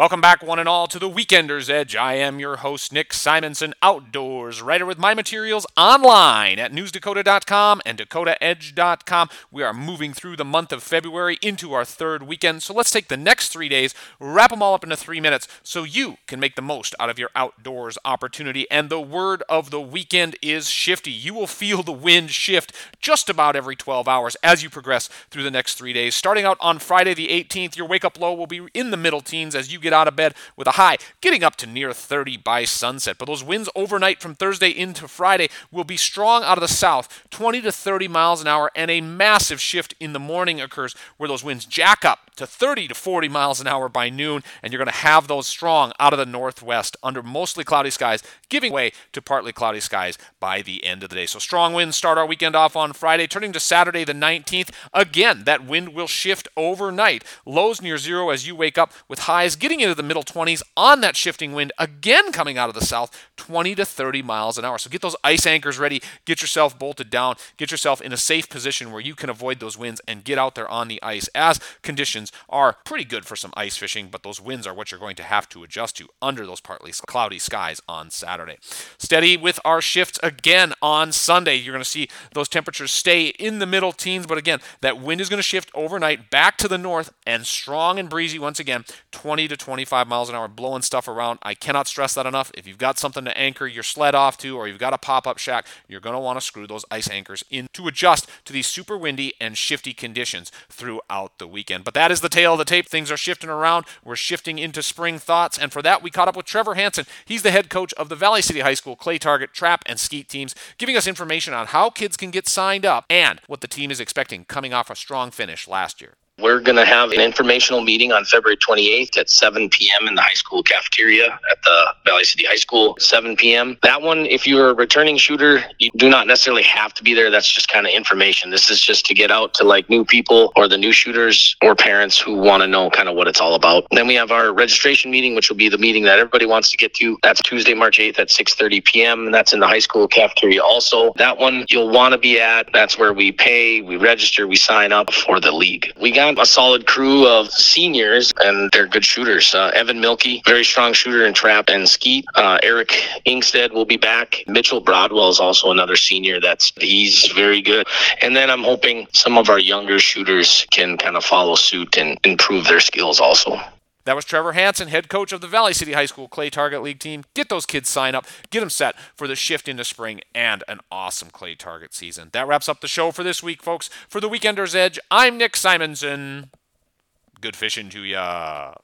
Welcome back, one and all, to the Weekender's Edge. I am your host, Nick Simonson, outdoors writer with my materials online at newsdakota.com and dakotaedge.com. We are moving through the month of February into our third weekend, so let's take the next three days, wrap them all up into three minutes so you can make the most out of your outdoors opportunity. And the word of the weekend is shifty. You will feel the wind shift just about every 12 hours as you progress through the next three days. Starting out on Friday the 18th, your wake up low will be in the middle teens as you get get out of bed with a high getting up to near 30 by sunset. But those winds overnight from Thursday into Friday will be strong out of the south, 20 to 30 miles an hour, and a massive shift in the morning occurs where those winds jack up to 30 to 40 miles an hour by noon, and you're going to have those strong out of the northwest under mostly cloudy skies, giving way to partly cloudy skies by the end of the day. So strong winds start our weekend off on Friday, turning to Saturday the 19th. Again, that wind will shift overnight. Lows near zero as you wake up with highs getting into the middle 20s on that shifting wind, again coming out of the south, 20 to 30 miles an hour. So get those ice anchors ready, get yourself bolted down, get yourself in a safe position where you can avoid those winds and get out there on the ice as conditions are pretty good for some ice fishing, but those winds are what you're going to have to adjust to under those partly cloudy skies on Saturday. Steady with our shifts again on Sunday. You're going to see those temperatures stay in the middle teens, but again, that wind is going to shift overnight back to the north and strong and breezy once again, 20 to 25 miles an hour, blowing stuff around. I cannot stress that enough. If you've got something to anchor your sled off to, or you've got a pop up shack, you're going to want to screw those ice anchors in to adjust to these super windy and shifty conditions throughout the weekend. But that is the tale of the tape. Things are shifting around. We're shifting into spring thoughts. And for that, we caught up with Trevor Hanson. He's the head coach of the Valley City High School Clay Target, Trap, and Skeet teams, giving us information on how kids can get signed up and what the team is expecting coming off a strong finish last year. We're going to have an informational meeting on February 28th at 7 p.m. in the high school cafeteria at the Valley City High School, 7 p.m. That one, if you're a returning shooter, you do not necessarily have to be there. That's just kind of information. This is just to get out to like new people or the new shooters or parents who want to know kind of what it's all about. Then we have our registration meeting, which will be the meeting that everybody wants to get to. That's Tuesday, March 8th at 6:30 p.m. And that's in the high school cafeteria also. That one you'll want to be at. That's where we pay, we register, we sign up for the league. We got a solid crew of seniors, and they're good shooters. Uh, Evan Milkey, very strong shooter in trap and skeet. Uh, Eric Ingstead will be back. Mitchell Broadwell is also another senior. That's he's very good. And then I'm hoping some of our younger shooters can kind of follow suit and improve their skills also. That was Trevor Hanson, head coach of the Valley City High School Clay Target League team. Get those kids sign up, get them set for the shift into spring and an awesome Clay Target season. That wraps up the show for this week, folks. For the Weekender's Edge, I'm Nick Simonson. Good fishing to ya.